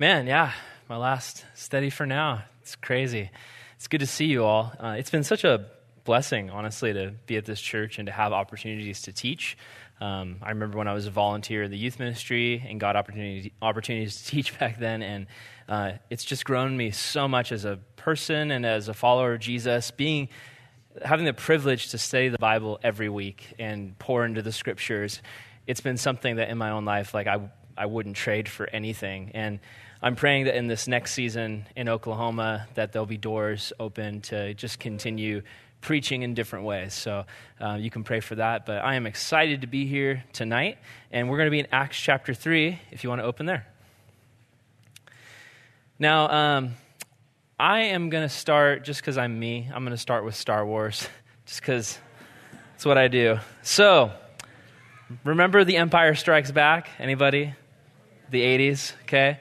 Man, yeah, my last study for now. It's crazy. It's good to see you all. Uh, it's been such a blessing, honestly, to be at this church and to have opportunities to teach. Um, I remember when I was a volunteer in the youth ministry and got opportunity, opportunities to teach back then, and uh, it's just grown me so much as a person and as a follower of Jesus. Being having the privilege to study the Bible every week and pour into the scriptures, it's been something that in my own life, like I, I wouldn't trade for anything. And I'm praying that in this next season in Oklahoma that there'll be doors open to just continue preaching in different ways. So uh, you can pray for that. But I am excited to be here tonight, and we're going to be in Acts chapter 3, if you want to open there. Now, um, I am going to start, just because I'm me, I'm going to start with Star Wars, just because it's what I do. So, remember The Empire Strikes Back? Anybody? The 80s, okay?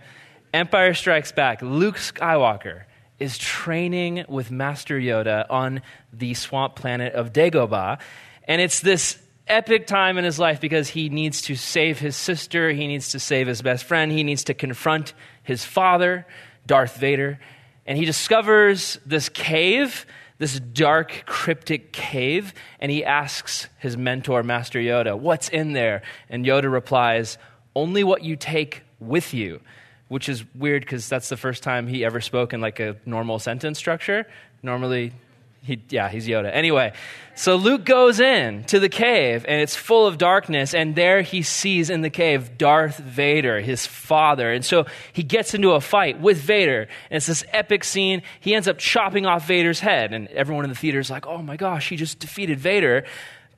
Empire Strikes Back, Luke Skywalker is training with Master Yoda on the swamp planet of Dagobah. And it's this epic time in his life because he needs to save his sister, he needs to save his best friend, he needs to confront his father, Darth Vader. And he discovers this cave, this dark, cryptic cave, and he asks his mentor, Master Yoda, What's in there? And Yoda replies, Only what you take with you which is weird because that's the first time he ever spoke in like a normal sentence structure. Normally, he, yeah, he's Yoda. Anyway, so Luke goes in to the cave and it's full of darkness, and there he sees in the cave Darth Vader, his father. And so he gets into a fight with Vader, and it's this epic scene. He ends up chopping off Vader's head, and everyone in the theater is like, oh my gosh, he just defeated Vader.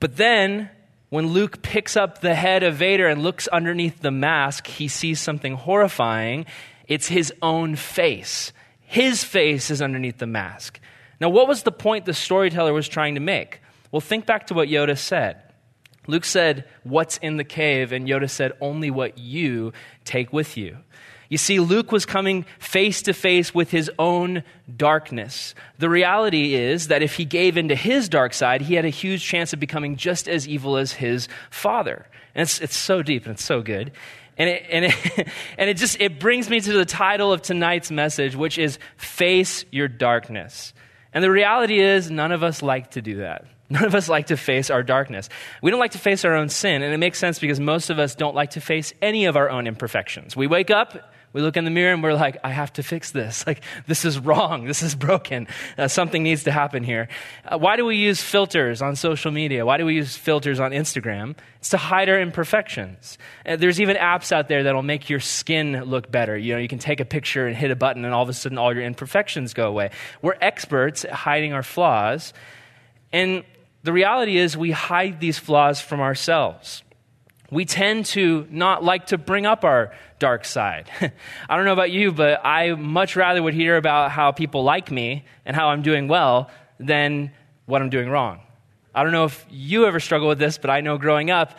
But then when Luke picks up the head of Vader and looks underneath the mask, he sees something horrifying. It's his own face. His face is underneath the mask. Now, what was the point the storyteller was trying to make? Well, think back to what Yoda said. Luke said, What's in the cave? And Yoda said, Only what you take with you. You see, Luke was coming face to face with his own darkness. The reality is that if he gave into his dark side, he had a huge chance of becoming just as evil as his father. And it's, it's so deep and it's so good. And it, and, it, and it just it brings me to the title of tonight's message, which is Face Your Darkness. And the reality is, none of us like to do that. None of us like to face our darkness. We don't like to face our own sin, and it makes sense because most of us don't like to face any of our own imperfections. We wake up we look in the mirror and we're like, I have to fix this. Like, this is wrong. This is broken. Uh, something needs to happen here. Uh, why do we use filters on social media? Why do we use filters on Instagram? It's to hide our imperfections. Uh, there's even apps out there that'll make your skin look better. You know, you can take a picture and hit a button and all of a sudden all your imperfections go away. We're experts at hiding our flaws. And the reality is we hide these flaws from ourselves we tend to not like to bring up our dark side. I don't know about you, but I much rather would hear about how people like me and how I'm doing well than what I'm doing wrong. I don't know if you ever struggle with this, but I know growing up,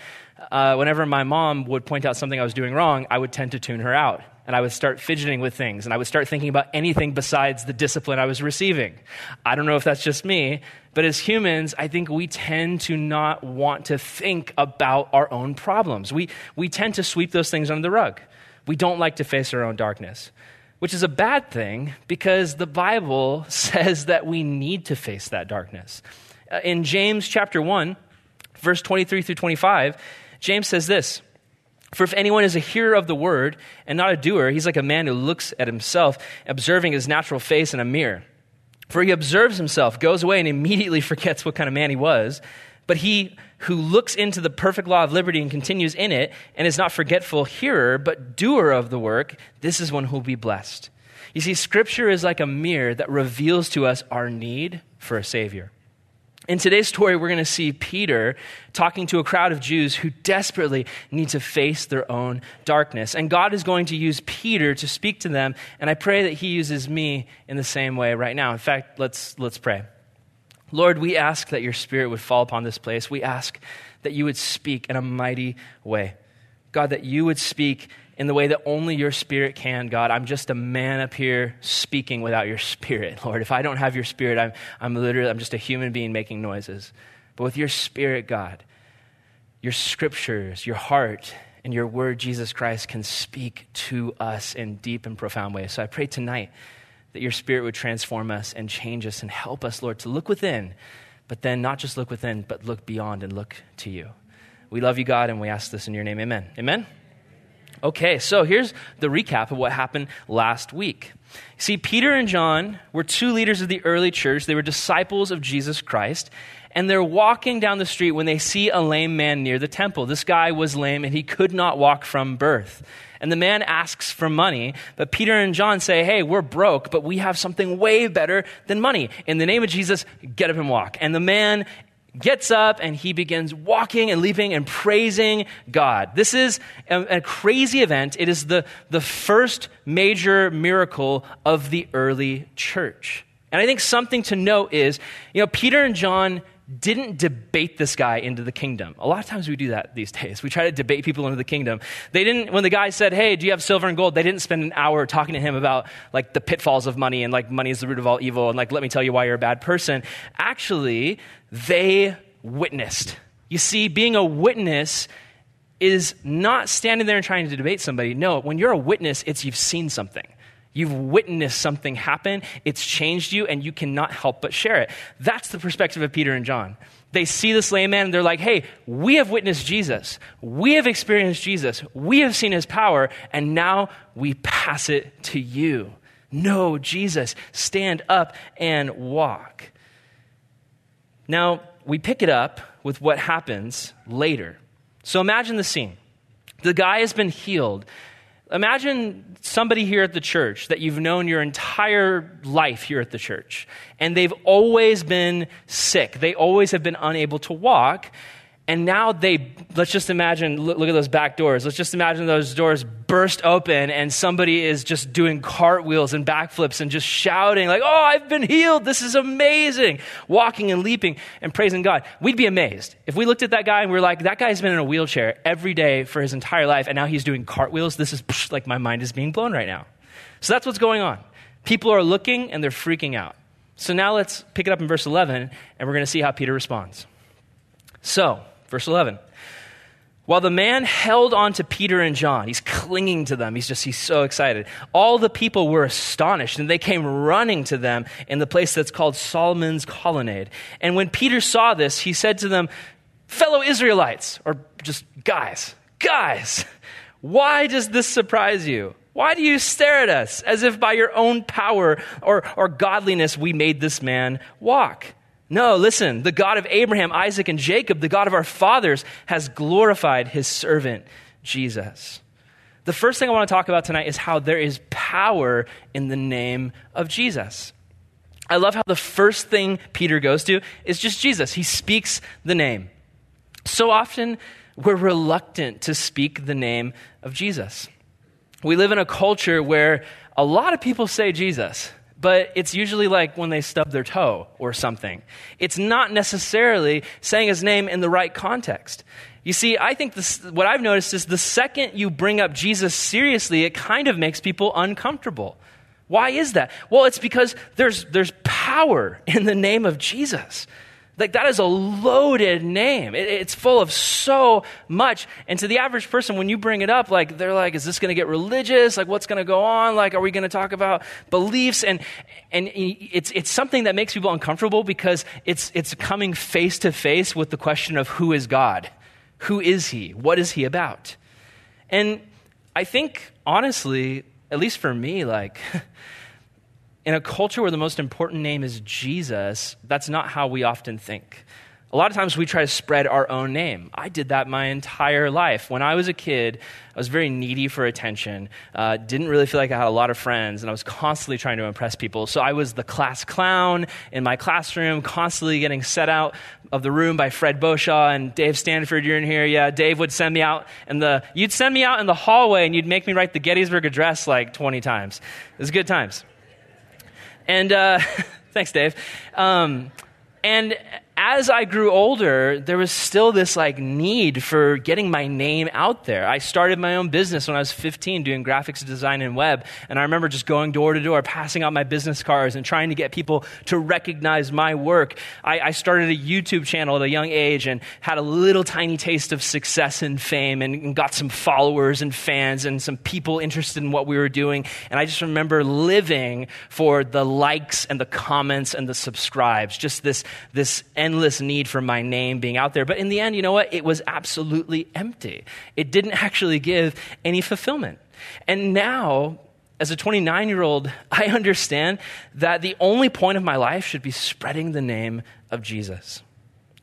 uh, whenever my mom would point out something I was doing wrong, I would tend to tune her out. And I would start fidgeting with things, and I would start thinking about anything besides the discipline I was receiving. I don't know if that's just me, but as humans, I think we tend to not want to think about our own problems. We, we tend to sweep those things under the rug. We don't like to face our own darkness, which is a bad thing because the Bible says that we need to face that darkness. Uh, in James chapter 1, verse 23 through 25, James says this. For if anyone is a hearer of the word and not a doer, he's like a man who looks at himself, observing his natural face in a mirror. For he observes himself, goes away, and immediately forgets what kind of man he was. But he who looks into the perfect law of liberty and continues in it, and is not forgetful hearer, but doer of the work, this is one who will be blessed. You see, Scripture is like a mirror that reveals to us our need for a Savior. In today's story, we're going to see Peter talking to a crowd of Jews who desperately need to face their own darkness. And God is going to use Peter to speak to them. And I pray that he uses me in the same way right now. In fact, let's, let's pray. Lord, we ask that your spirit would fall upon this place. We ask that you would speak in a mighty way. God, that you would speak in the way that only your spirit can, God. I'm just a man up here speaking without your spirit, Lord. If I don't have your spirit, I'm, I'm literally, I'm just a human being making noises. But with your spirit, God, your scriptures, your heart, and your word, Jesus Christ, can speak to us in deep and profound ways. So I pray tonight that your spirit would transform us and change us and help us, Lord, to look within, but then not just look within, but look beyond and look to you. We love you, God, and we ask this in your name. Amen. Amen. Okay, so here's the recap of what happened last week. See, Peter and John were two leaders of the early church. They were disciples of Jesus Christ and they're walking down the street when they see a lame man near the temple. This guy was lame and he could not walk from birth. And the man asks for money, but Peter and John say, Hey, we're broke, but we have something way better than money. In the name of Jesus, get up and walk. And the man gets up and he begins walking and leaping and praising God. This is a, a, crazy event. It is the, the first major miracle of the early church. And I think something to note is, you know, Peter and John didn't debate this guy into the kingdom. A lot of times we do that these days. We try to debate people into the kingdom. They didn't, when the guy said, Hey, do you have silver and gold? They didn't spend an hour talking to him about like the pitfalls of money and like money is the root of all evil and like, let me tell you why you're a bad person. Actually, they witnessed. You see, being a witness is not standing there and trying to debate somebody. No, when you're a witness, it's you've seen something. You've witnessed something happen, it's changed you, and you cannot help but share it. That's the perspective of Peter and John. They see this lame man and they're like, hey, we have witnessed Jesus. We have experienced Jesus. We have seen his power, and now we pass it to you. No, Jesus, stand up and walk. Now, we pick it up with what happens later. So imagine the scene. The guy has been healed Imagine somebody here at the church that you've known your entire life here at the church, and they've always been sick. They always have been unable to walk. And now they, let's just imagine, look, look, at those back doors. Let's just imagine those doors burst open and somebody is just doing cartwheels and backflips and just shouting, like, oh, I've been healed. This is amazing. Walking and leaping and praising God. We'd be amazed. If we looked at that guy and we are like, that guy's been in a wheelchair every day for his entire life and now he's doing cartwheels. This is psh, like my mind is being blown right now. So that's what's going on. People are looking and they're freaking out. So now let's pick it up in verse 11 and we're going to see how Peter responds. So, Verse 11. While the man held on to Peter and John, he's clinging to them. He's just, he's so excited. All the people were astonished and they came running to them in the place that's called Solomon's Colonnade. And when Peter saw this, he said to them, Fellow Israelites, or just guys, guys, why does this surprise you? Why do you stare at us as if by your own power or, or godliness we made this man walk? No, listen, the God of Abraham, Isaac, and Jacob, the God of our fathers, has glorified his servant, Jesus. The first thing I want to talk about tonight is how there is power in the name of Jesus. I love how the first thing Peter goes to is just Jesus. He speaks the name. So often, we're reluctant to speak the name of Jesus. We live in a culture where a lot of people say Jesus but it's usually like when they stub their toe or something. It's not necessarily saying his name in the right context. You see, I think this, what I've noticed is the second you bring up Jesus seriously, it kind of makes people uncomfortable. Why is that? Well, it's because there's, there's power in the name of Jesus. Like, that is a loaded name. It, it's full of so much. And to the average person, when you bring it up, like, they're like, is this going to get religious? Like, what's going to go on? Like, are we going to talk about beliefs? And, and it's, it's something that makes people uncomfortable because it's, it's coming face to face with the question of who is God? Who is He? What is He about? And I think, honestly, at least for me, like, in a culture where the most important name is Jesus, that's not how we often think. A lot of times we try to spread our own name. I did that my entire life. When I was a kid, I was very needy for attention, uh, didn't really feel like I had a lot of friends, and I was constantly trying to impress people. So I was the class clown in my classroom, constantly getting set out of the room by Fred Boshaw and Dave Stanford, you're in here. Yeah, Dave would send me out in the, you'd send me out in the hallway and you'd make me write the Gettysburg Address like 20 times. It was good times. And uh, thanks, Dave. Um, and as I grew older, there was still this like need for getting my name out there. I started my own business when I was 15 doing graphics design and web. And I remember just going door to door, passing out my business cards and trying to get people to recognize my work. I, I started a YouTube channel at a young age and had a little tiny taste of success and fame and, and got some followers and fans and some people interested in what we were doing. And I just remember living for the likes and the comments and the subscribes, just this, this endless need for my name being out there. But in the end, you know what? It was absolutely empty. It didn't actually give any fulfillment. And now, as a 29 year old, I understand that the only point of my life should be spreading the name of Jesus.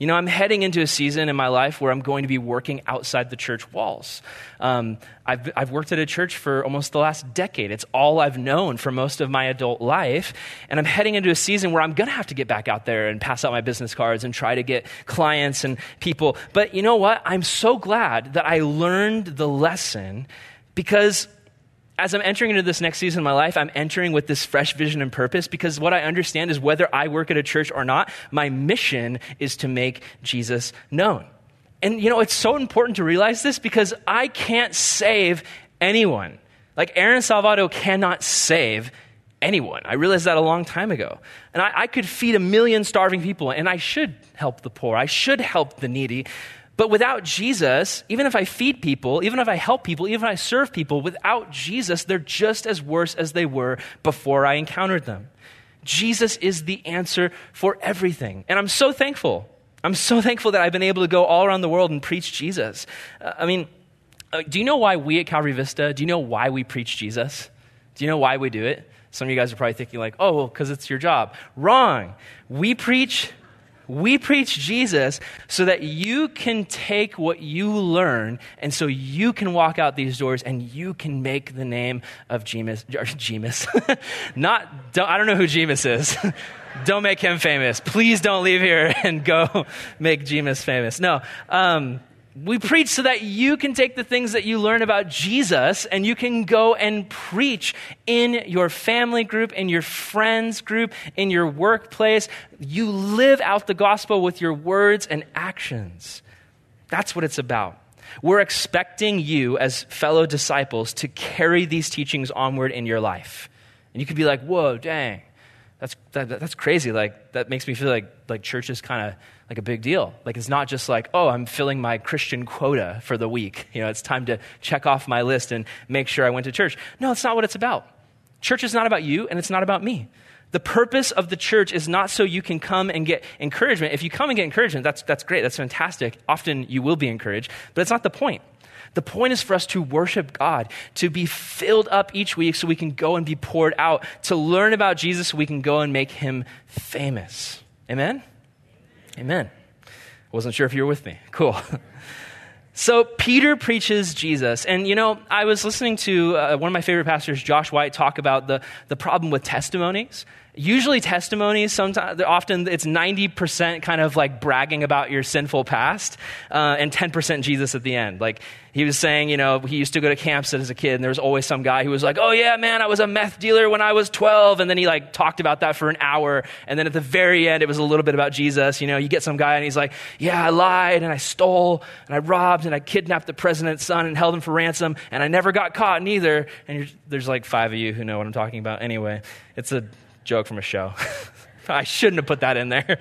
You know, I'm heading into a season in my life where I'm going to be working outside the church walls. Um, I've, I've worked at a church for almost the last decade. It's all I've known for most of my adult life. And I'm heading into a season where I'm going to have to get back out there and pass out my business cards and try to get clients and people. But you know what? I'm so glad that I learned the lesson because as I'm entering into this next season of my life, I'm entering with this fresh vision and purpose because what I understand is whether I work at a church or not, my mission is to make Jesus known. And you know, it's so important to realize this because I can't save anyone. Like Aaron Salvato cannot save anyone. I realized that a long time ago. And I, I could feed a million starving people, and I should help the poor. I should help the needy. But without Jesus, even if I feed people, even if I help people, even if I serve people, without Jesus, they're just as worse as they were before I encountered them. Jesus is the answer for everything. And I'm so thankful. I'm so thankful that I've been able to go all around the world and preach Jesus. Uh, I mean, uh, do you know why we at Calvary Vista, do you know why we preach Jesus? Do you know why we do it? Some of you guys are probably thinking, like, oh, well, because it's your job. Wrong. We preach we preach Jesus so that you can take what you learn and so you can walk out these doors and you can make the name of Jemus. Jemus. Not, don't, I don't know who Jemus is. don't make him famous. Please don't leave here and go make Jemus famous. No. Um, we preach so that you can take the things that you learn about Jesus and you can go and preach in your family group, in your friends group, in your workplace. You live out the gospel with your words and actions. That's what it's about. We're expecting you, as fellow disciples, to carry these teachings onward in your life. And you could be like, whoa, dang, that's, that, that's crazy. Like, that makes me feel like, like church is kind of like a big deal. Like it's not just like, oh, I'm filling my Christian quota for the week. You know, it's time to check off my list and make sure I went to church. No, it's not what it's about. Church is not about you and it's not about me. The purpose of the church is not so you can come and get encouragement. If you come and get encouragement, that's, that's great. That's fantastic. Often you will be encouraged, but it's not the point. The point is for us to worship God, to be filled up each week so we can go and be poured out, to learn about Jesus so we can go and make him famous. Amen? Amen. Wasn't sure if you were with me. Cool. So Peter preaches Jesus. And you know, I was listening to uh, one of my favorite pastors, Josh White, talk about the, the problem with testimonies. Usually testimonies, sometimes, often it's 90% kind of like bragging about your sinful past uh, and 10% Jesus at the end. Like he was saying, you know, he used to go to camps as a kid and there was always some guy who was like, oh yeah, man, I was a meth dealer when I was 12. And then he like talked about that for an hour. And then at the very end, it was a little bit about Jesus. You know, you get some guy and he's like, yeah, I lied and I stole and I robbed and I kidnapped the president's son and held him for ransom and I never got caught neither. And there's like five of you who know what I'm talking about anyway. It's a joke from a show. I shouldn't have put that in there.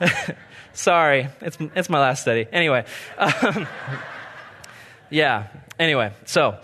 Sorry, it's, it's my last study. Anyway, um, yeah, anyway, so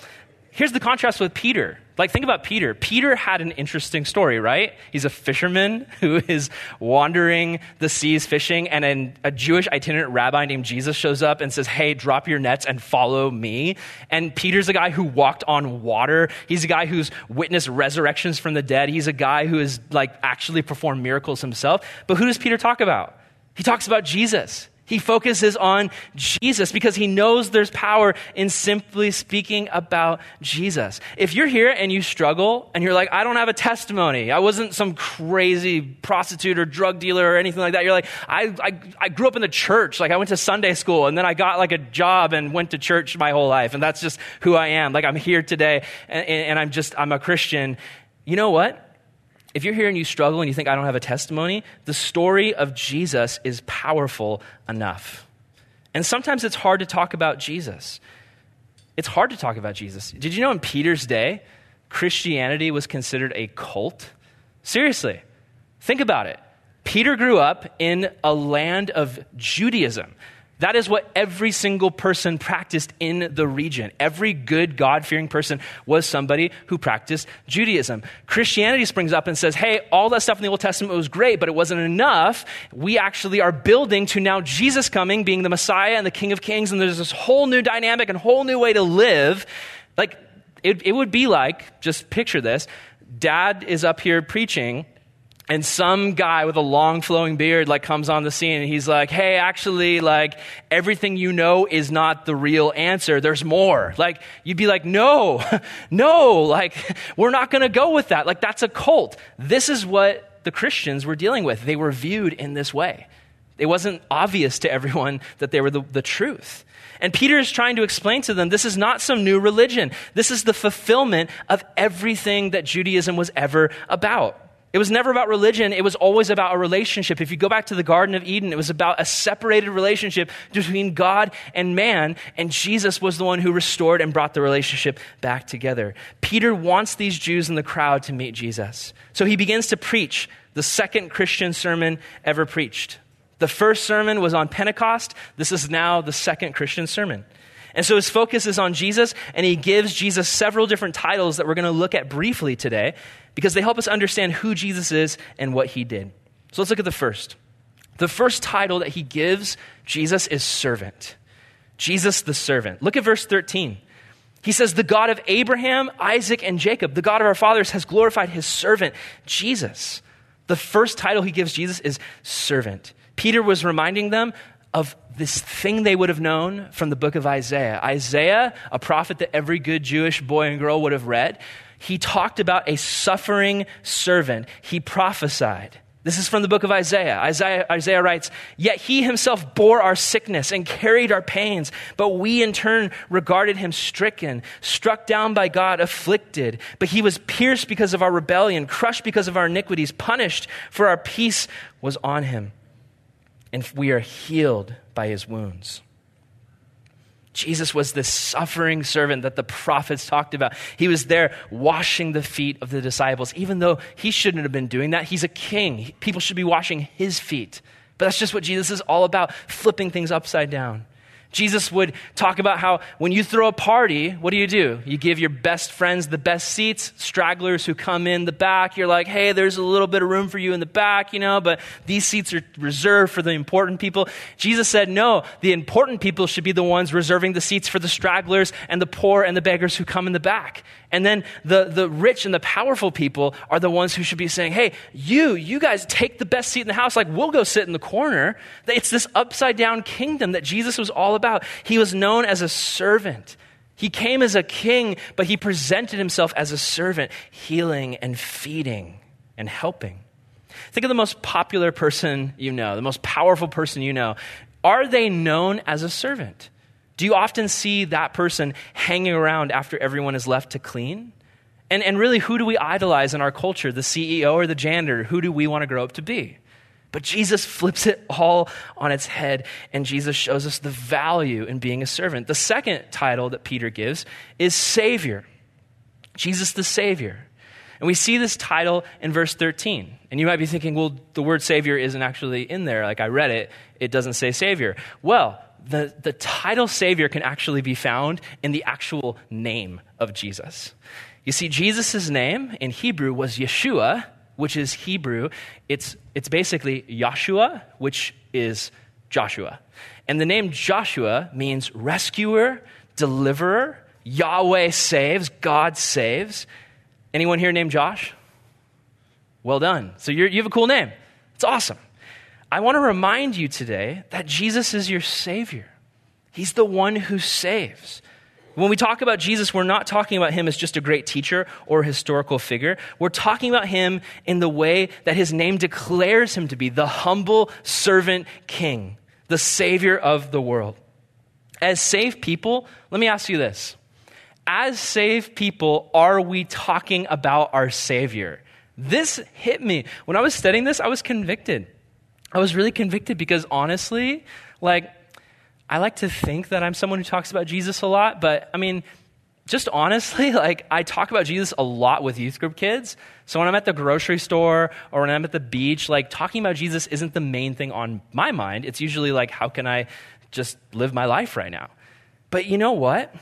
here's the contrast with Peter. Like, think about Peter. Peter had an interesting story, right? He's a fisherman who is wandering the seas fishing, and an, a Jewish itinerant rabbi named Jesus shows up and says, Hey, drop your nets and follow me. And Peter's a guy who walked on water. He's a guy who's witnessed resurrections from the dead. He's a guy who has, like, actually performed miracles himself. But who does Peter talk about? He talks about Jesus. He focuses on Jesus because he knows there's power in simply speaking about Jesus. If you're here and you struggle and you're like, I don't have a testimony, I wasn't some crazy prostitute or drug dealer or anything like that, you're like, I, I, I grew up in the church. Like, I went to Sunday school and then I got like a job and went to church my whole life. And that's just who I am. Like, I'm here today and, and I'm just, I'm a Christian. You know what? If you're here and you struggle and you think I don't have a testimony, the story of Jesus is powerful enough. And sometimes it's hard to talk about Jesus. It's hard to talk about Jesus. Did you know in Peter's day, Christianity was considered a cult? Seriously, think about it. Peter grew up in a land of Judaism. That is what every single person practiced in the region. Every good, God fearing person was somebody who practiced Judaism. Christianity springs up and says, hey, all that stuff in the Old Testament was great, but it wasn't enough. We actually are building to now Jesus coming, being the Messiah and the King of Kings, and there's this whole new dynamic and whole new way to live. Like, it, it would be like, just picture this dad is up here preaching and some guy with a long flowing beard like comes on the scene and he's like hey actually like everything you know is not the real answer. There's more. Like you'd be like no no like we're not going to go with that. Like that's a cult. This is what the christians were dealing with. They were viewed in this way. It wasn't obvious to everyone that they were the, the truth. And Peter is trying to explain to them this is not some new religion. This is the fulfillment of everything that Judaism was ever about. It was never about religion, it was always about a relationship. If you go back to the Garden of Eden, it was about a separated relationship between God and man, and Jesus was the one who restored and brought the relationship back together. Peter wants these Jews in the crowd to meet Jesus. So he begins to preach the second Christian sermon ever preached. The first sermon was on Pentecost. This is now the second Christian sermon. And so his focus is on Jesus, and he gives Jesus several different titles that we're going to look at briefly today because they help us understand who Jesus is and what he did. So let's look at the first. The first title that he gives Jesus is servant. Jesus the servant. Look at verse 13. He says, The God of Abraham, Isaac, and Jacob, the God of our fathers, has glorified his servant, Jesus. The first title he gives Jesus is servant. Peter was reminding them of this thing they would have known from the book of Isaiah. Isaiah, a prophet that every good Jewish boy and girl would have read, he talked about a suffering servant. He prophesied. This is from the book of Isaiah. Isaiah. Isaiah writes, Yet he himself bore our sickness and carried our pains, but we in turn regarded him stricken, struck down by God, afflicted. But he was pierced because of our rebellion, crushed because of our iniquities, punished, for our peace was on him. And we are healed by his wounds. Jesus was the suffering servant that the prophets talked about. He was there washing the feet of the disciples, even though he shouldn't have been doing that. He's a king. People should be washing his feet. But that's just what Jesus is all about flipping things upside down. Jesus would talk about how when you throw a party, what do you do? You give your best friends the best seats, stragglers who come in the back. You're like, hey, there's a little bit of room for you in the back, you know, but these seats are reserved for the important people. Jesus said, no, the important people should be the ones reserving the seats for the stragglers and the poor and the beggars who come in the back. And then the, the rich and the powerful people are the ones who should be saying, hey, you, you guys take the best seat in the house. Like, we'll go sit in the corner. It's this upside down kingdom that Jesus was all about. He was known as a servant. He came as a king, but he presented himself as a servant, healing and feeding and helping. Think of the most popular person you know, the most powerful person you know. Are they known as a servant? Do you often see that person hanging around after everyone is left to clean? And, and really, who do we idolize in our culture? The CEO or the janitor? Who do we want to grow up to be? But Jesus flips it all on its head, and Jesus shows us the value in being a servant. The second title that Peter gives is Savior. Jesus the Savior. And we see this title in verse 13. And you might be thinking, well, the word Savior isn't actually in there. Like I read it, it doesn't say Savior. Well, the, the title Savior can actually be found in the actual name of Jesus. You see, Jesus' name in Hebrew was Yeshua, which is Hebrew. It's, it's basically Yahshua, which is Joshua. And the name Joshua means rescuer, deliverer. Yahweh saves, God saves. Anyone here named Josh? Well done. So you have a cool name. It's awesome. I want to remind you today that Jesus is your Savior. He's the one who saves. When we talk about Jesus, we're not talking about him as just a great teacher or historical figure. We're talking about him in the way that his name declares him to be the humble servant king, the Savior of the world. As saved people, let me ask you this. As saved people, are we talking about our Savior? This hit me. When I was studying this, I was convicted. I was really convicted because honestly, like, I like to think that I'm someone who talks about Jesus a lot, but I mean, just honestly, like I talk about Jesus a lot with youth group kids. So when I'm at the grocery store or when I'm at the beach, like talking about Jesus isn't the main thing on my mind. It's usually like, how can I just live my life right now? But you know what?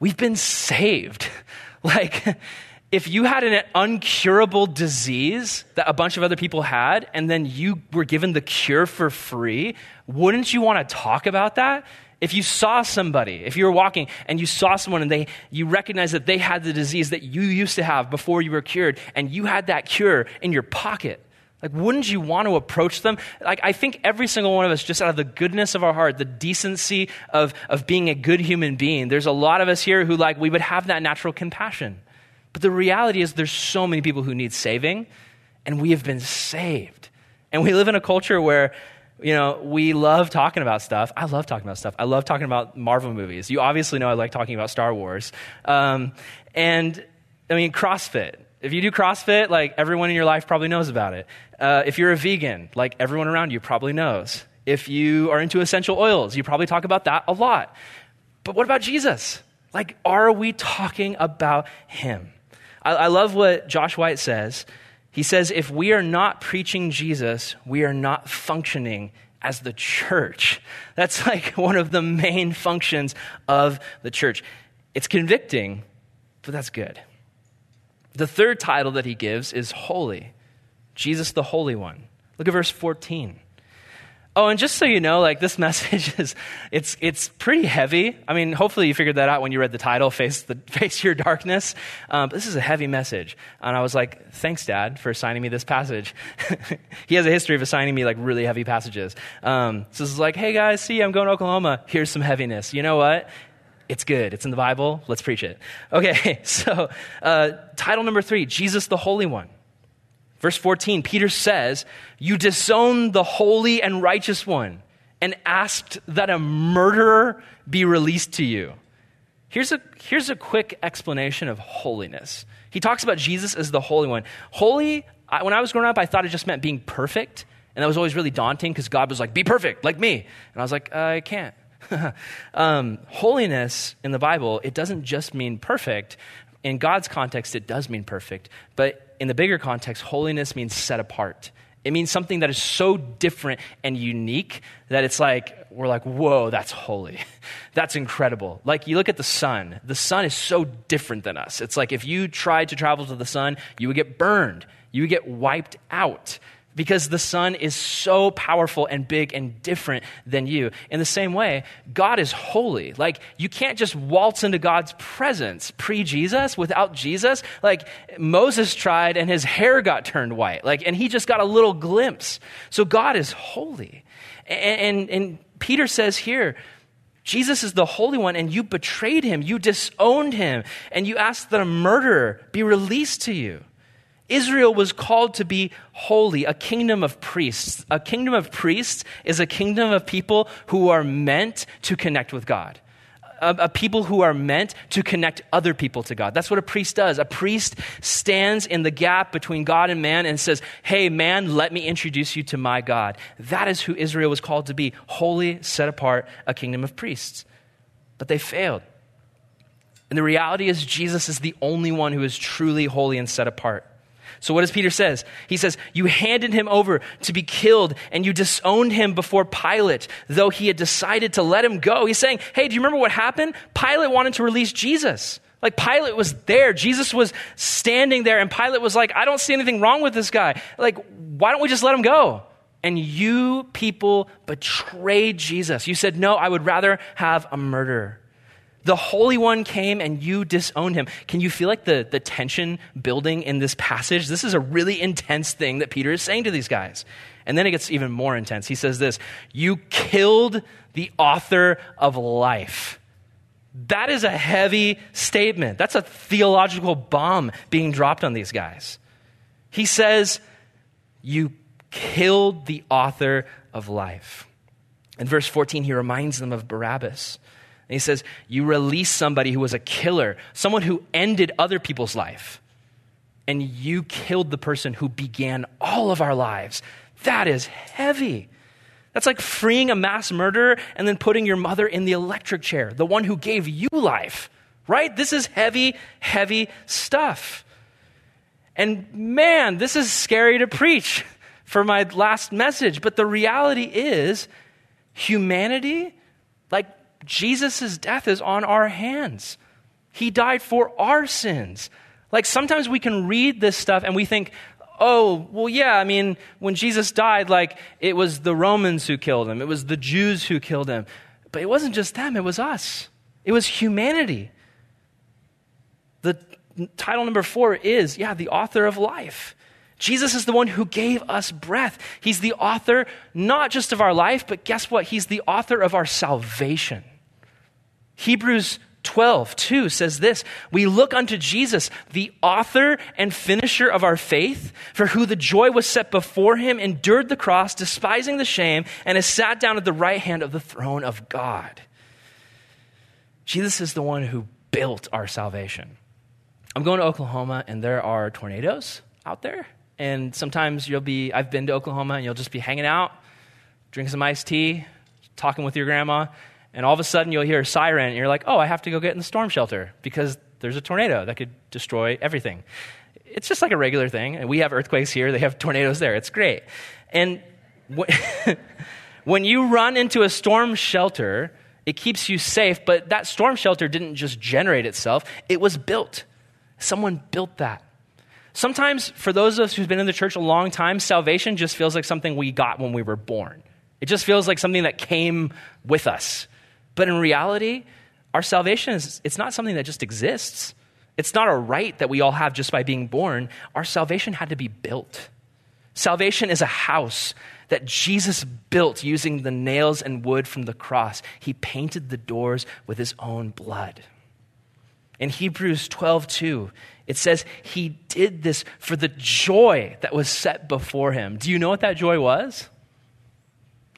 We've been saved. like, if you had an uncurable disease that a bunch of other people had, and then you were given the cure for free, wouldn't you want to talk about that? If you saw somebody, if you were walking and you saw someone and they, you recognize that they had the disease that you used to have before you were cured, and you had that cure in your pocket, like, wouldn't you want to approach them? Like, I think every single one of us, just out of the goodness of our heart, the decency of, of being a good human being, there's a lot of us here who, like, we would have that natural compassion. But the reality is, there's so many people who need saving, and we have been saved. And we live in a culture where, you know, we love talking about stuff. I love talking about stuff. I love talking about Marvel movies. You obviously know I like talking about Star Wars. Um, and, I mean, CrossFit. If you do CrossFit, like everyone in your life probably knows about it. Uh, if you're a vegan, like everyone around you probably knows. If you are into essential oils, you probably talk about that a lot. But what about Jesus? Like, are we talking about him? I, I love what Josh White says. He says, if we are not preaching Jesus, we are not functioning as the church. That's like one of the main functions of the church. It's convicting, but that's good. The third title that he gives is Holy, Jesus the Holy One. Look at verse 14. Oh, and just so you know, like this message is it's it's pretty heavy. I mean, hopefully you figured that out when you read the title, "Face the Face Your Darkness." Um, this is a heavy message, and I was like, "Thanks, Dad, for assigning me this passage." he has a history of assigning me like really heavy passages. Um, so this is like, "Hey guys, see, I'm going to Oklahoma. Here's some heaviness. You know what? It's good. It's in the Bible. Let's preach it." Okay, so uh, title number three: Jesus the Holy One. Verse 14, Peter says, You disowned the holy and righteous one and asked that a murderer be released to you. Here's a, here's a quick explanation of holiness. He talks about Jesus as the Holy One. Holy, I, when I was growing up, I thought it just meant being perfect. And that was always really daunting because God was like, Be perfect, like me. And I was like, I can't. um, holiness in the Bible, it doesn't just mean perfect. In God's context, it does mean perfect. But in the bigger context, holiness means set apart. It means something that is so different and unique that it's like, we're like, whoa, that's holy. that's incredible. Like, you look at the sun. The sun is so different than us. It's like if you tried to travel to the sun, you would get burned, you would get wiped out because the sun is so powerful and big and different than you. In the same way, God is holy. Like, you can't just waltz into God's presence pre Jesus without Jesus. Like, Moses tried and his hair got turned white. Like, and he just got a little glimpse. So, God is holy. And, and, and Peter says here, Jesus is the Holy One, and you betrayed him, you disowned him, and you asked that a murderer be released to you. Israel was called to be holy, a kingdom of priests. A kingdom of priests is a kingdom of people who are meant to connect with God. A, a, people who are meant to connect other people to God. That's what a priest does. A priest stands in the gap between God and man and says, Hey, man, let me introduce you to my God. That is who Israel was called to be holy, set apart, a kingdom of priests. But they failed. And the reality is, Jesus is the only one who is truly holy and set apart. So what does Peter says? He says, "You handed him over to be killed and you disowned him before Pilate, though he had decided to let him go." He's saying, "Hey, do you remember what happened? Pilate wanted to release Jesus. Like Pilate was there. Jesus was standing there and Pilate was like, "I don't see anything wrong with this guy. Like, why don't we just let him go?" And you people betrayed Jesus. You said, "No, I would rather have a murderer." The Holy One came and you disowned him. Can you feel like the, the tension building in this passage? This is a really intense thing that Peter is saying to these guys. And then it gets even more intense. He says this You killed the author of life. That is a heavy statement. That's a theological bomb being dropped on these guys. He says, You killed the author of life. In verse 14, he reminds them of Barabbas. And he says, You release somebody who was a killer, someone who ended other people's life. and you killed the person who began all of our lives. That is heavy. That's like freeing a mass murderer and then putting your mother in the electric chair, the one who gave you life, right? This is heavy, heavy stuff. And man, this is scary to preach for my last message. But the reality is, humanity, like Jesus' death, is on our hands. He died for our sins. Like sometimes we can read this stuff and we think, oh, well, yeah, I mean, when Jesus died, like it was the Romans who killed him, it was the Jews who killed him. But it wasn't just them, it was us, it was humanity. The title number four is, yeah, the author of life. Jesus is the one who gave us breath. He's the author not just of our life, but guess what? He's the author of our salvation. Hebrews 12, 2 says this We look unto Jesus, the author and finisher of our faith, for who the joy was set before him endured the cross, despising the shame, and has sat down at the right hand of the throne of God. Jesus is the one who built our salvation. I'm going to Oklahoma, and there are tornadoes out there. And sometimes you'll be, I've been to Oklahoma, and you'll just be hanging out, drinking some iced tea, talking with your grandma, and all of a sudden you'll hear a siren, and you're like, oh, I have to go get in the storm shelter because there's a tornado that could destroy everything. It's just like a regular thing. And we have earthquakes here, they have tornadoes there. It's great. And when you run into a storm shelter, it keeps you safe, but that storm shelter didn't just generate itself, it was built. Someone built that. Sometimes, for those of us who've been in the church a long time, salvation just feels like something we got when we were born. It just feels like something that came with us. But in reality, our salvation is it's not something that just exists. It's not a right that we all have just by being born. Our salvation had to be built. Salvation is a house that Jesus built using the nails and wood from the cross. He painted the doors with his own blood. In Hebrews 12, 2, it says he did this for the joy that was set before him. Do you know what that joy was?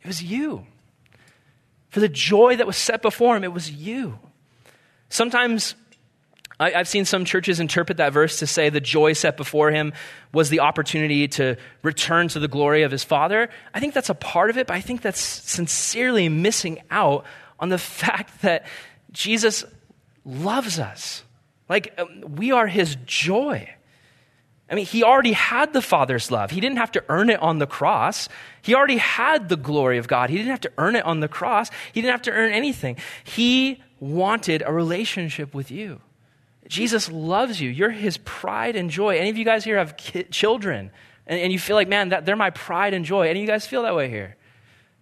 It was you. For the joy that was set before him, it was you. Sometimes I, have seen some churches interpret that verse to say the joy set before him was the opportunity to return to the glory of his Father. I think that's a part of it, but I think that's sincerely missing out on the fact that Jesus loves us. Like, um, we are his joy. I mean, he already had the Father's love. He didn't have to earn it on the cross. He already had the glory of God. He didn't have to earn it on the cross. He didn't have to earn anything. He wanted a relationship with you. Jesus loves you. You're his pride and joy. Any of you guys here have children and, and you feel like, man, that, they're my pride and joy. Any of you guys feel that way here?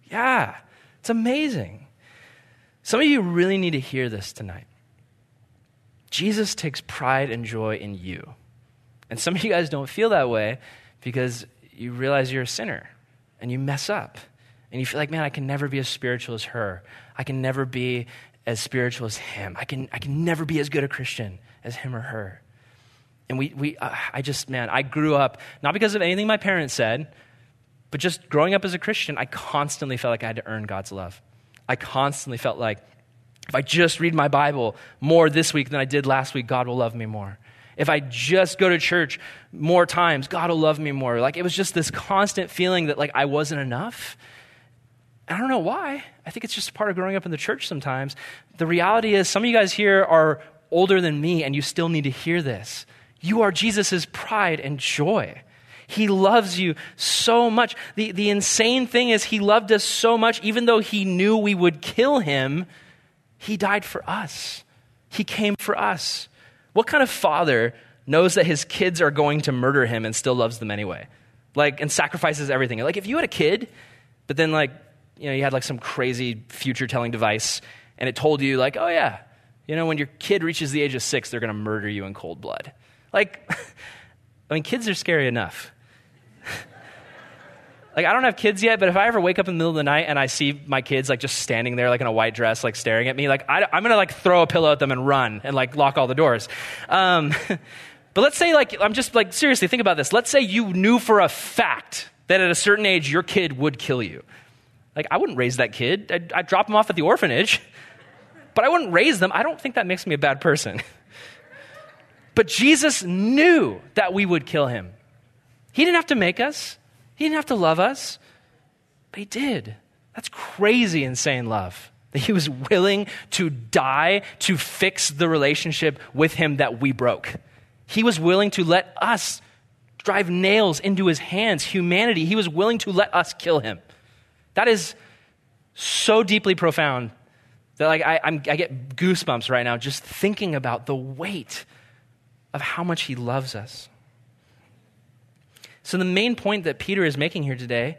Yeah, it's amazing. Some of you really need to hear this tonight. Jesus takes pride and joy in you. And some of you guys don't feel that way because you realize you're a sinner and you mess up. And you feel like, man, I can never be as spiritual as her. I can never be as spiritual as him. I can, I can never be as good a Christian as him or her. And we, we uh, I just, man, I grew up, not because of anything my parents said, but just growing up as a Christian, I constantly felt like I had to earn God's love. I constantly felt like if I just read my Bible more this week than I did last week, God will love me more if I just go to church more times, God will love me more. Like it was just this constant feeling that like I wasn't enough. I don't know why. I think it's just a part of growing up in the church sometimes. The reality is, some of you guys here are older than me, and you still need to hear this. You are Jesus' pride and joy. He loves you so much. The, the insane thing is, He loved us so much, even though He knew we would kill Him, He died for us. He came for us. What kind of father knows that his kids are going to murder him and still loves them anyway? Like, and sacrifices everything. Like, if you had a kid, but then, like, you know, you had like some crazy future telling device and it told you, like, oh, yeah, you know, when your kid reaches the age of six, they're going to murder you in cold blood. Like, I mean, kids are scary enough. Like, I don't have kids yet, but if I ever wake up in the middle of the night and I see my kids, like, just standing there, like, in a white dress, like, staring at me, like, I, am gonna, like, throw a pillow at them and run and, like, lock all the doors. Um, but let's say, like, I'm just, like, seriously, think about this. Let's say you knew for a fact that at a certain age your kid would kill you. Like, I wouldn't raise that kid. I'd, I'd drop them off at the orphanage, but I wouldn't raise them. I don't think that makes me a bad person. But Jesus knew that we would kill him. He didn't have to make us, he didn't have to love us, but he did. That's crazy, insane love. That he was willing to die to fix the relationship with him that we broke. He was willing to let us drive nails into his hands, humanity. He was willing to let us kill him. That is so deeply profound that like I, I'm, I get goosebumps right now just thinking about the weight of how much he loves us. So, the main point that Peter is making here today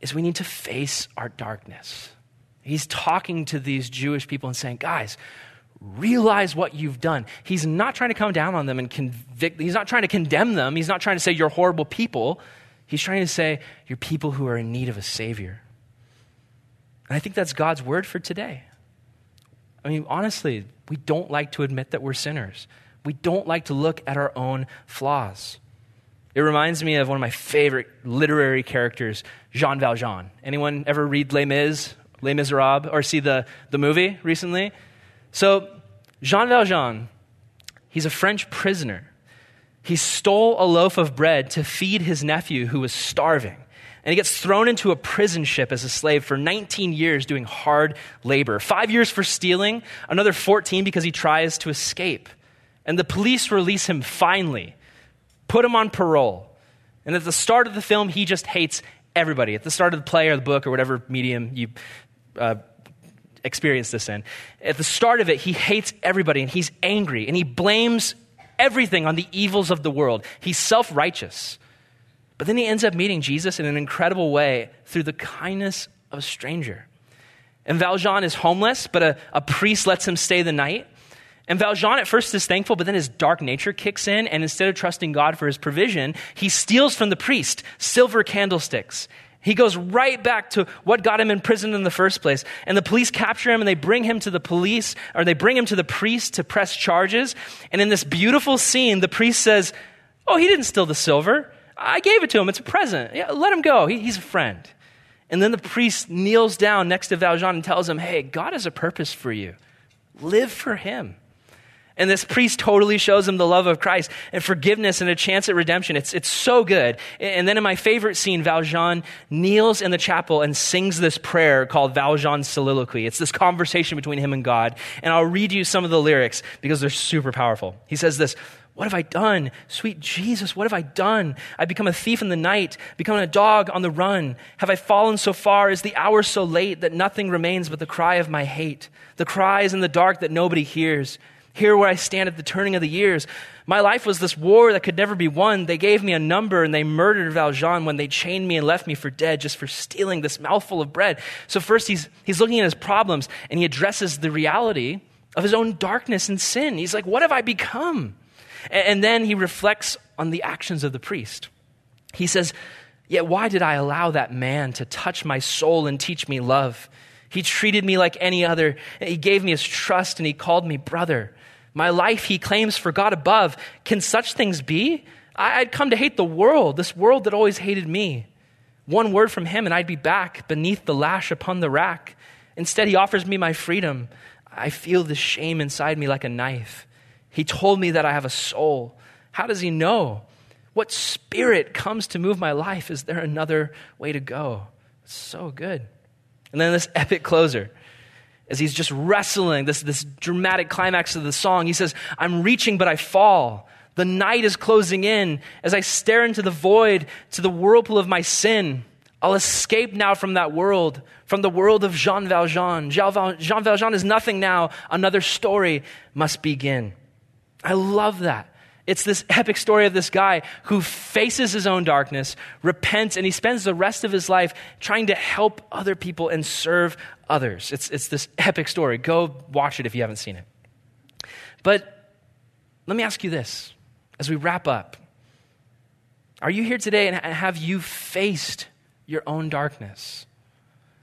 is we need to face our darkness. He's talking to these Jewish people and saying, guys, realize what you've done. He's not trying to come down on them and convict, he's not trying to condemn them. He's not trying to say you're horrible people. He's trying to say you're people who are in need of a Savior. And I think that's God's word for today. I mean, honestly, we don't like to admit that we're sinners. We don't like to look at our own flaws. It reminds me of one of my favorite literary characters, Jean Valjean. Anyone ever read Les Mis, Les Miserables, or see the, the movie recently? So, Jean Valjean, he's a French prisoner. He stole a loaf of bread to feed his nephew who was starving. And he gets thrown into a prison ship as a slave for 19 years doing hard labor. Five years for stealing, another 14 because he tries to escape. And the police release him finally put him on parole. And at the start of the film, he just hates everybody. At the start of the play or the book or whatever medium you uh, experience this in, at the start of it, he hates everybody and he's angry and he blames everything on the evils of the world. He's self righteous. But then he ends up meeting Jesus in an incredible way through the kindness of a stranger. And Valjean is homeless, but a, a priest lets him stay the night. And Valjean at first is thankful, but then his dark nature kicks in, and instead of trusting God for his provision, he steals from the priest silver candlesticks. He goes right back to what got him in prison in the first place. And the police capture him and they bring him to the police, or they bring him to the priest to press charges. And in this beautiful scene, the priest says, Oh, he didn't steal the silver. I gave it to him. It's a present. Yeah, let him go. He, he's a friend. And then the priest kneels down next to Valjean and tells him, Hey, God has a purpose for you. Live for him. And this priest totally shows him the love of Christ and forgiveness and a chance at redemption. It's, it's so good. And then in my favorite scene, Valjean kneels in the chapel and sings this prayer called Valjean's Soliloquy. It's this conversation between him and God. And I'll read you some of the lyrics because they're super powerful. He says this What have I done? Sweet Jesus, what have I done? I've become a thief in the night, become a dog on the run. Have I fallen so far? Is the hour so late that nothing remains but the cry of my hate? The cries in the dark that nobody hears. Here where I stand at the turning of the years. My life was this war that could never be won. They gave me a number and they murdered Valjean when they chained me and left me for dead just for stealing this mouthful of bread. So first he's, he's looking at his problems and he addresses the reality of his own darkness and sin. He's like, what have I become? And, and then he reflects on the actions of the priest. He says, Yet why did I allow that man to touch my soul and teach me love? He treated me like any other. He gave me his trust and he called me brother. My life, he claims, for God above. Can such things be? I'd come to hate the world, this world that always hated me. One word from him, and I'd be back beneath the lash upon the rack. Instead, he offers me my freedom. I feel the shame inside me like a knife. He told me that I have a soul. How does he know? What spirit comes to move my life? Is there another way to go? It's so good. And then this epic closer as he's just wrestling this, this dramatic climax of the song. He says, I'm reaching, but I fall. The night is closing in. As I stare into the void, to the whirlpool of my sin, I'll escape now from that world, from the world of Jean Valjean. Jean Valjean is nothing now. Another story must begin. I love that. It's this epic story of this guy who faces his own darkness, repents, and he spends the rest of his life trying to help other people and serve others. It's, it's this epic story. Go watch it if you haven't seen it. But let me ask you this as we wrap up Are you here today and have you faced your own darkness?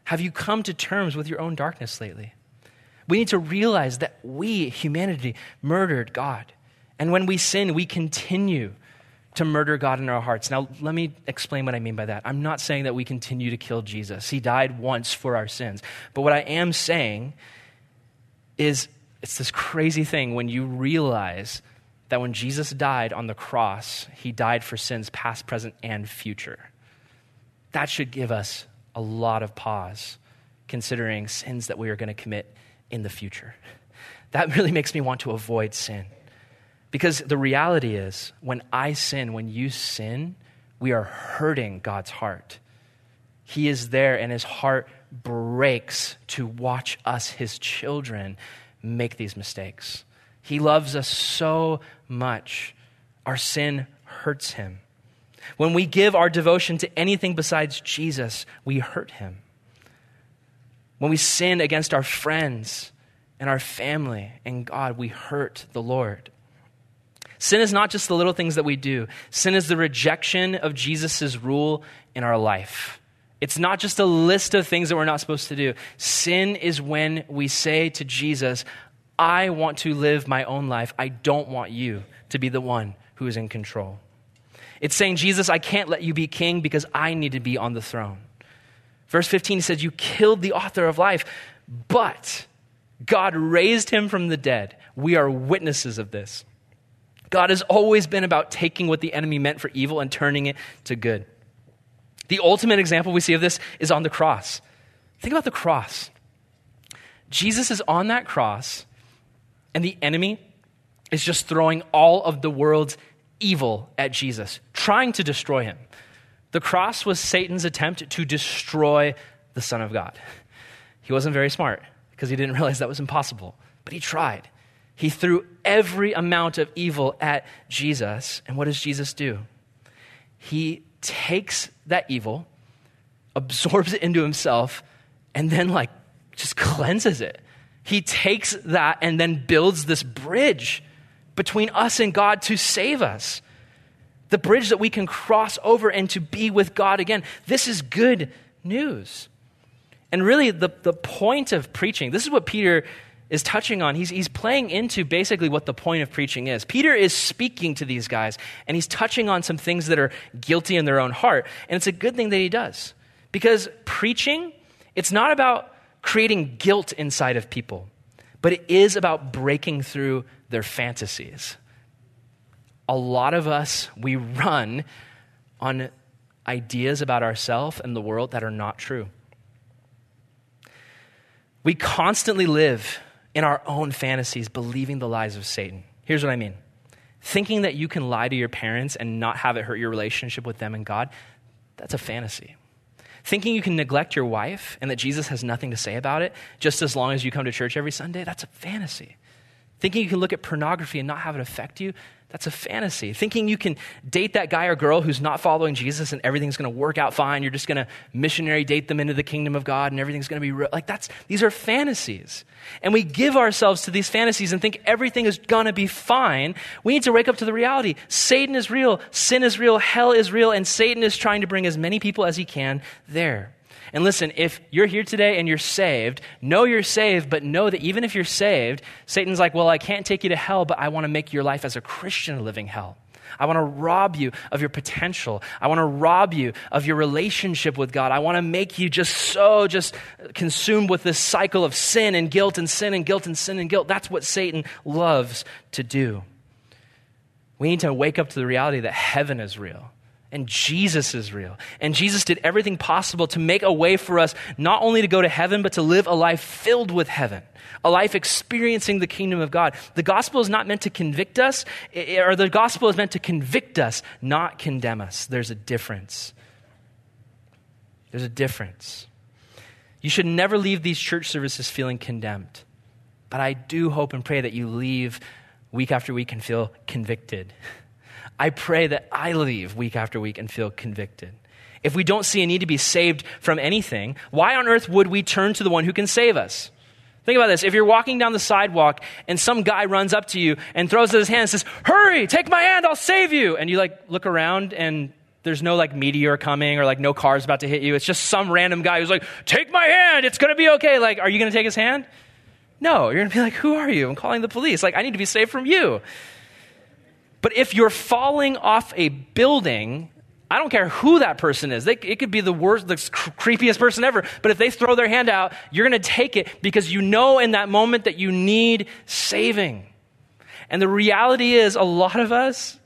Have you come to terms with your own darkness lately? We need to realize that we, humanity, murdered God. And when we sin, we continue to murder God in our hearts. Now, let me explain what I mean by that. I'm not saying that we continue to kill Jesus, He died once for our sins. But what I am saying is it's this crazy thing when you realize that when Jesus died on the cross, he died for sins past, present, and future. That should give us a lot of pause considering sins that we are going to commit in the future. That really makes me want to avoid sin. Because the reality is, when I sin, when you sin, we are hurting God's heart. He is there, and his heart breaks to watch us, his children, make these mistakes. He loves us so much. Our sin hurts him. When we give our devotion to anything besides Jesus, we hurt him. When we sin against our friends and our family and God, we hurt the Lord. Sin is not just the little things that we do, sin is the rejection of Jesus' rule in our life. It's not just a list of things that we're not supposed to do. Sin is when we say to Jesus, I want to live my own life. I don't want you to be the one who is in control. It's saying, Jesus, I can't let you be king because I need to be on the throne. Verse 15 says, You killed the author of life, but God raised him from the dead. We are witnesses of this. God has always been about taking what the enemy meant for evil and turning it to good. The ultimate example we see of this is on the cross. Think about the cross. Jesus is on that cross, and the enemy is just throwing all of the world's evil at Jesus, trying to destroy him. The cross was Satan's attempt to destroy the Son of God. He wasn't very smart because he didn't realize that was impossible, but he tried. He threw every amount of evil at Jesus. And what does Jesus do? He takes that evil, absorbs it into himself, and then, like, just cleanses it. He takes that and then builds this bridge between us and God to save us. The bridge that we can cross over and to be with God again. This is good news. And really, the, the point of preaching, this is what Peter is touching on. He's, he's playing into basically what the point of preaching is. Peter is speaking to these guys, and he's touching on some things that are guilty in their own heart. And it's a good thing that he does. Because preaching, it's not about creating guilt inside of people, but it is about breaking through their fantasies. A lot of us, we run on ideas about ourselves and the world that are not true. We constantly live in our own fantasies, believing the lies of Satan. Here's what I mean thinking that you can lie to your parents and not have it hurt your relationship with them and God, that's a fantasy. Thinking you can neglect your wife and that Jesus has nothing to say about it just as long as you come to church every Sunday, that's a fantasy. Thinking you can look at pornography and not have it affect you, that's a fantasy. Thinking you can date that guy or girl who's not following Jesus and everything's going to work out fine. You're just going to missionary date them into the kingdom of God and everything's going to be real. Like that's, these are fantasies. And we give ourselves to these fantasies and think everything is going to be fine. We need to wake up to the reality. Satan is real. Sin is real. Hell is real. And Satan is trying to bring as many people as he can there. And listen, if you're here today and you're saved, know you're saved, but know that even if you're saved, Satan's like, well, I can't take you to hell, but I want to make your life as a Christian a living hell. I want to rob you of your potential. I want to rob you of your relationship with God. I want to make you just so just consumed with this cycle of sin and guilt and sin and guilt and sin and guilt. That's what Satan loves to do. We need to wake up to the reality that heaven is real and Jesus is real. And Jesus did everything possible to make a way for us not only to go to heaven, but to live a life filled with heaven, a life experiencing the kingdom of God. The gospel is not meant to convict us, or the gospel is meant to convict us, not condemn us. There's a difference. There's a difference. You should never leave these church services feeling condemned. But I do hope and pray that you leave week after week and feel convicted. I pray that I leave week after week and feel convicted. If we don't see a need to be saved from anything, why on earth would we turn to the one who can save us? Think about this. If you're walking down the sidewalk and some guy runs up to you and throws his hand and says, Hurry, take my hand, I'll save you. And you like look around and there's no like meteor coming or like no car's about to hit you. It's just some random guy who's like, Take my hand, it's gonna be okay. Like, are you gonna take his hand? No, you're gonna be like, Who are you? I'm calling the police. Like, I need to be saved from you. But if you're falling off a building, I don't care who that person is. They, it could be the worst, the creepiest person ever. But if they throw their hand out, you're going to take it because you know in that moment that you need saving. And the reality is, a lot of us,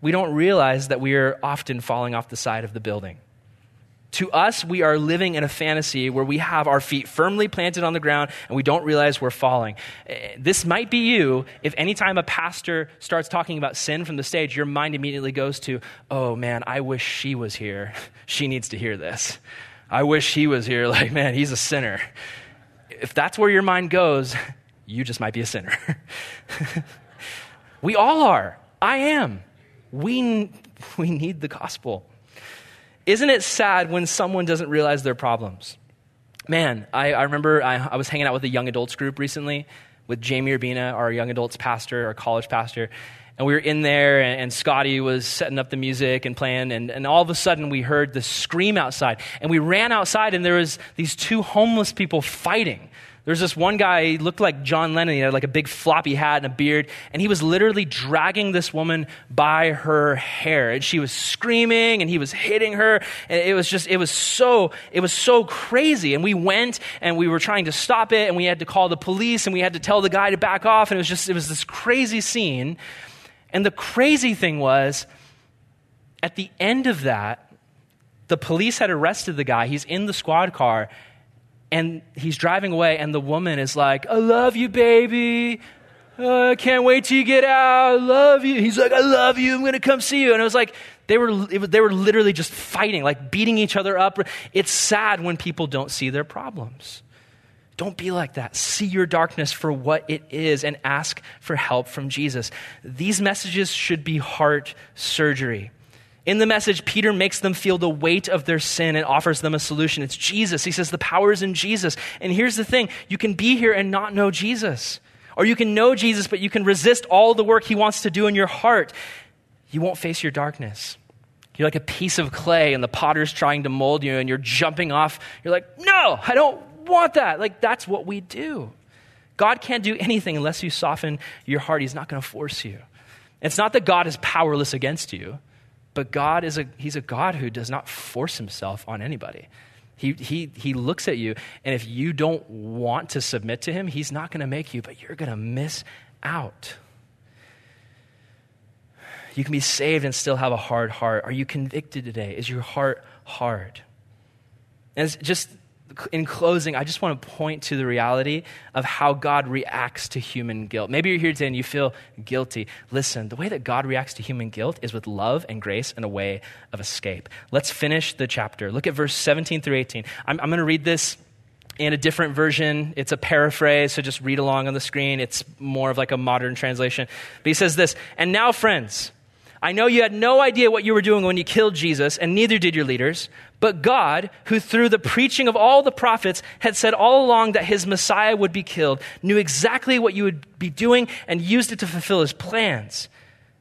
we don't realize that we are often falling off the side of the building. To us, we are living in a fantasy where we have our feet firmly planted on the ground and we don't realize we're falling. Eh, this might be you if anytime a pastor starts talking about sin from the stage, your mind immediately goes to, oh man, I wish she was here. She needs to hear this. I wish he was here. Like, man, he's a sinner. If that's where your mind goes, you just might be a sinner. we all are. I am. We, we need the gospel. Isn't it sad when someone doesn't realize their problems? Man, I, I remember I, I, was hanging out with a young adults group recently with Jamie Urbina, our young adults pastor, our college pastor. And we were in there, and, and Scotty was setting up the music and playing, and, and all of a sudden we heard the scream outside. And we ran outside, and there was these two homeless people fighting. There's this one guy, he looked like John Lennon. He had like a big floppy hat and a beard, and he was literally dragging this woman by her hair. And she was screaming, and he was hitting her. And it was just, it was so, it was so crazy. And we went and we were trying to stop it, and we had to call the police, and we had to tell the guy to back off. And it was just, it was this crazy scene. And the crazy thing was, at the end of that, the police had arrested the guy. He's in the squad car, and he's driving away, and the woman is like, I love you, baby. Uh, I can't wait till you get out. I love you. He's like, I love you. I'm going to come see you. And it was like, they were, was, they were literally just fighting, like beating each other up. It's sad when people don't see their problems. Don't be like that. See your darkness for what it is and ask for help from Jesus. These messages should be heart surgery. In the message, Peter makes them feel the weight of their sin and offers them a solution. It's Jesus. He says the power is in Jesus. And here's the thing you can be here and not know Jesus. Or you can know Jesus, but you can resist all the work he wants to do in your heart. You won't face your darkness. You're like a piece of clay, and the potter's trying to mold you, and you're jumping off. You're like, no, I don't want that. Like, that's what we do. God can't do anything unless you soften your heart. He's not going to force you. It's not that God is powerless against you. But God is a, he's a God who does not force himself on anybody. He, he, he looks at you, and if you don't want to submit to him, he's not going to make you, but you're going to miss out. You can be saved and still have a hard heart. Are you convicted today? Is your heart hard? And it's just in closing, I just want to point to the reality of how God reacts to human guilt. Maybe you're here today and you feel guilty. Listen, the way that God reacts to human guilt is with love and grace and a way of escape. Let's finish the chapter. Look at verse 17 through 18. I'm, I'm going to read this in a different version. It's a paraphrase, so just read along on the screen. It's more of like a modern translation. But he says this And now, friends, I know you had no idea what you were doing when you killed Jesus, and neither did your leaders. But God, who through the preaching of all the prophets had said all along that his Messiah would be killed, knew exactly what you would be doing and used it to fulfill his plans.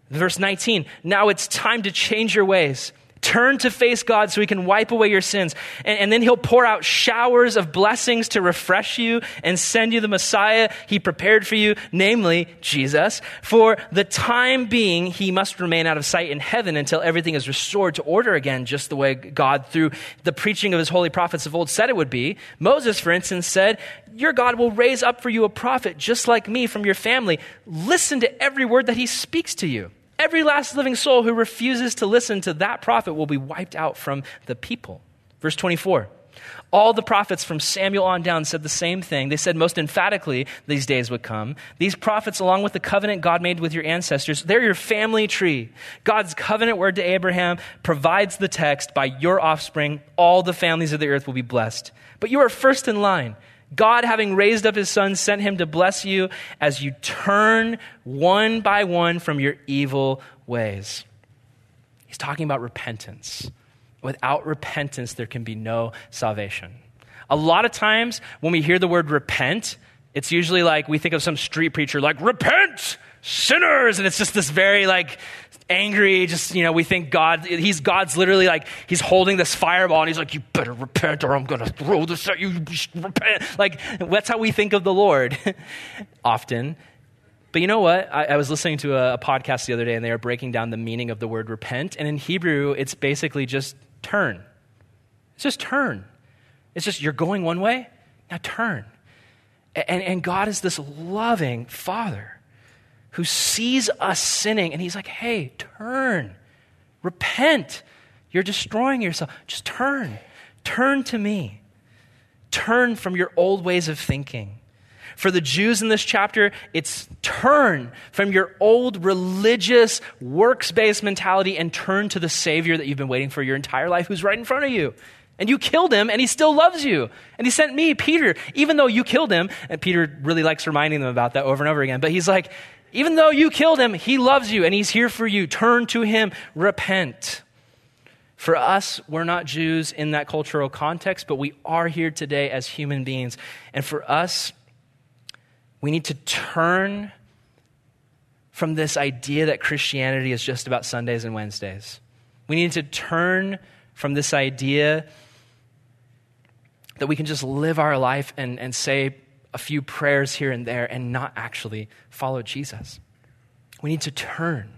Verse 19 Now it's time to change your ways. Turn to face God so He can wipe away your sins. And, and, then He'll pour out showers of blessings to refresh you and send you the Messiah He prepared for you, namely Jesus. For the time being, He must remain out of sight in heaven until everything is restored to order again, just the way God, through the preaching of His holy prophets of old, said it would be. Moses, for instance, said, Your God will raise up for you a prophet just like me from your family. Listen to every word that He speaks to you. Every last living soul who refuses to listen to that prophet will be wiped out from the people. Verse 24. All the prophets from Samuel on down said the same thing. They said most emphatically these days would come. These prophets, along with the covenant God made with your ancestors, they're your family tree. God's covenant word to Abraham provides the text by your offspring, all the families of the earth will be blessed. But you are first in line. God, having raised up his son, sent him to bless you as you turn one by one from your evil ways. He's talking about repentance. Without repentance, there can be no salvation. A lot of times when we hear the word repent, it's usually like we think of some street preacher like, repent, sinners. And it's just this very like angry, just, you know, we think God, he's God's literally like, he's holding this fireball and he's like, you better repent or I'm going to throw this at you. Repent. Like, that's how we think of the Lord often. But you know what? I, I was listening to a, a podcast the other day and they were breaking down the meaning of the word repent. And in Hebrew, it's basically just turn. It's just turn. It's just, you're going one way, now turn. And, and God is this loving Father who sees us sinning and he's like, hey, turn, repent. You're destroying yourself. Just turn. Turn to me. Turn from your old ways of thinking. For the Jews in this chapter, it's turn from your old religious, works based mentality and turn to the Savior that you've been waiting for your entire life who's right in front of you. And you killed him, and he still loves you. And he sent me, Peter, even though you killed him. And Peter really likes reminding them about that over and over again. But he's like, even though you killed him, he loves you, and he's here for you. Turn to him, repent. For us, we're not Jews in that cultural context, but we are here today as human beings. And for us, we need to turn from this idea that Christianity is just about Sundays and Wednesdays. We need to turn from this idea that we can just live our life and, and say a few prayers here and there and not actually follow Jesus. We need to turn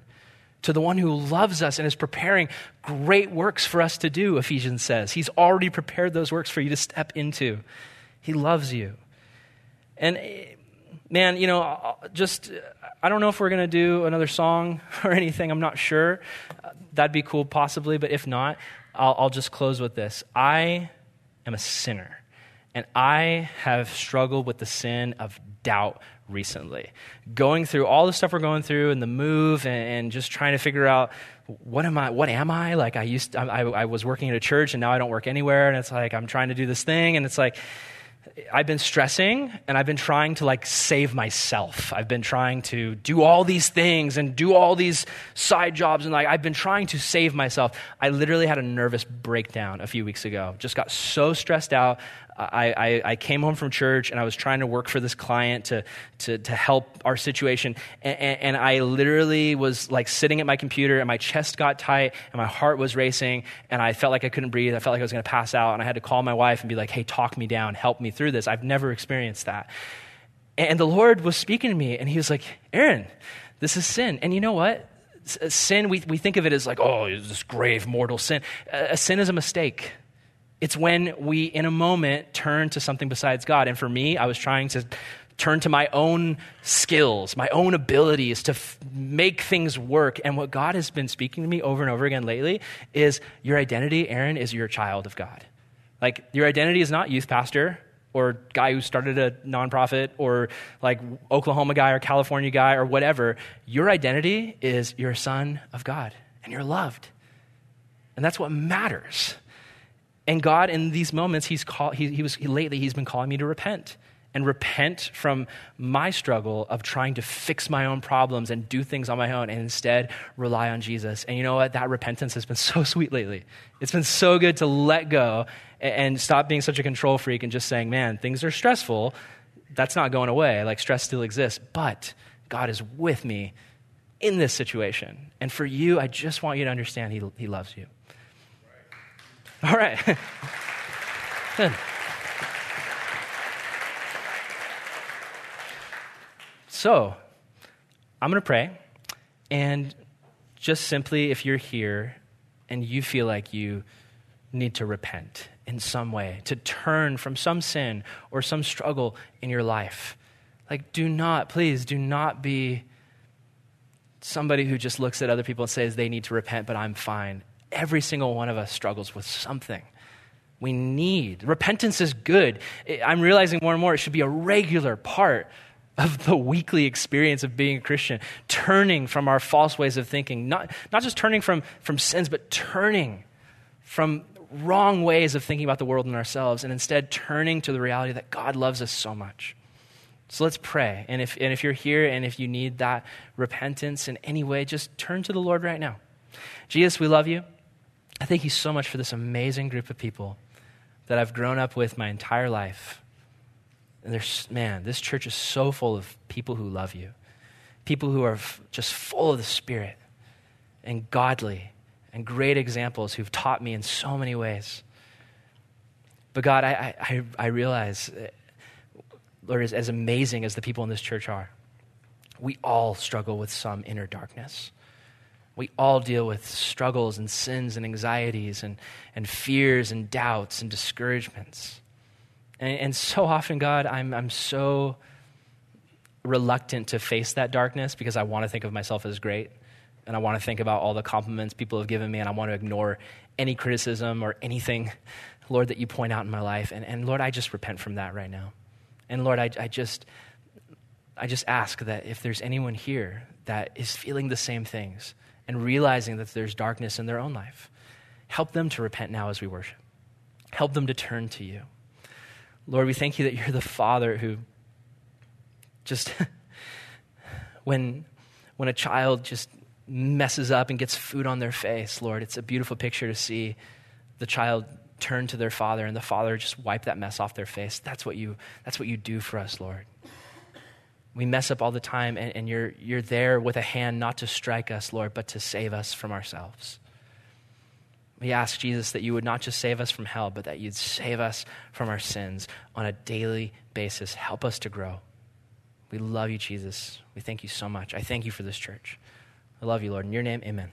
to the one who loves us and is preparing great works for us to do, Ephesians says. He's already prepared those works for you to step into. He loves you. And eh, man, you know, just, I don't know if we're going to do another song or anything. I'm not sure. That'd be cool, possibly, but if not, I'll, I'll just close with this. I am a sinner. And I have struggled with the sin of doubt recently. Going through all the stuff we're going through and the move and, and just trying to figure out what am I, what am I? Like I used, to, I, I was working at a church and now I don't work anywhere. And it's like, I'm trying to do this thing. And it's like, I've been stressing and I've been trying to like save myself. I've been trying to do all these things and do all these side jobs and like I've been trying to save myself. I literally had a nervous breakdown a few weeks ago. Just got so stressed out. I, I, I, came home from church and I was trying to work for this client to, to, to help our situation. And, and, I literally was like sitting at my computer and my chest got tight and my heart was racing and I felt like I couldn't breathe. I felt like I was going to pass out. And I had to call my wife and be like, hey, talk me down, help me through this. I've never experienced that. And the Lord was speaking to me and he was like, Aaron, this is sin. And you know what? Uh, sin, we, we think of it as like, oh, this grave mortal sin. A sin is a mistake. It's when we, in a moment, turn to something besides God. And for me, I was trying to turn to my own skills, my own abilities to f- make things work. And what God has been speaking to me over and over again lately is your identity, Aaron, is your child of God. Like, your identity is not youth pastor or guy who started a nonprofit or like Oklahoma guy or California guy or whatever. Your identity is you're a son of God and you're loved. And that's what matters. And God, in these moments, he's call, he, he was, he, lately, he's been calling me to repent and repent from my struggle of trying to fix my own problems and do things on my own and instead rely on Jesus. And you know what? That repentance has been so sweet lately. It's been so good to let go and stop being such a control freak and just saying, man, things are stressful. That's not going away. Like, stress still exists, but God is with me in this situation. And for you, I just want you to understand He, he loves you. All right. Good. So, I'm going to pray. And just simply, if you're here and you feel like you need to repent in some way, to turn from some sin or some struggle in your life, like, do not, please, do not be somebody who just looks at other people and says they need to repent, but I'm fine. Every single one of us struggles with something. We need. Repentance is good. I'm realizing more and more it should be a regular part of the weekly experience of being a Christian, turning from our false ways of thinking, not, not just turning from, from sins, but turning from wrong ways of thinking about the world and ourselves, and instead turning to the reality that God loves us so much. So let's pray. And if, and if you're here and if you need that repentance in any way, just turn to the Lord right now. Jesus, we love you. I thank you so much for this amazing group of people that I've grown up with my entire life. And there's, man, this church is so full of people who love you, people who are f- just full of the Spirit and godly and great examples who've taught me in so many ways. But God, I, I, I realize, uh, Lord, as, as amazing as the people in this church are, we all struggle with some inner darkness. We all deal with struggles and sins and anxieties and, and fears and doubts and discouragements. And, and so often, God, I'm, I'm so reluctant to face that darkness because I want to think of myself as great and I want to think about all the compliments people have given me, and I want to ignore any criticism or anything, Lord, that you point out in my life. And, and Lord, I just repent from that right now. And Lord, I, I just. I just ask that if there's anyone here that is feeling the same things and realizing that there's darkness in their own life, help them to repent now as we worship. Help them to turn to you. Lord, we thank you that you're the Father who just, when, when a child just messes up and gets food on their face, Lord, it's a beautiful picture to see the child turn to their father and the father just wipe that mess off their face. That's what you, that's what you do for us, Lord. We mess up all the time, and, and you're, you're there with a hand not to strike us, Lord, but to save us from ourselves. We ask, Jesus, that you would not just save us from hell, but that you'd save us from our sins on a daily basis. Help us to grow. We love you, Jesus. We thank you so much. I thank you for this church. I love you, Lord. In your name, amen.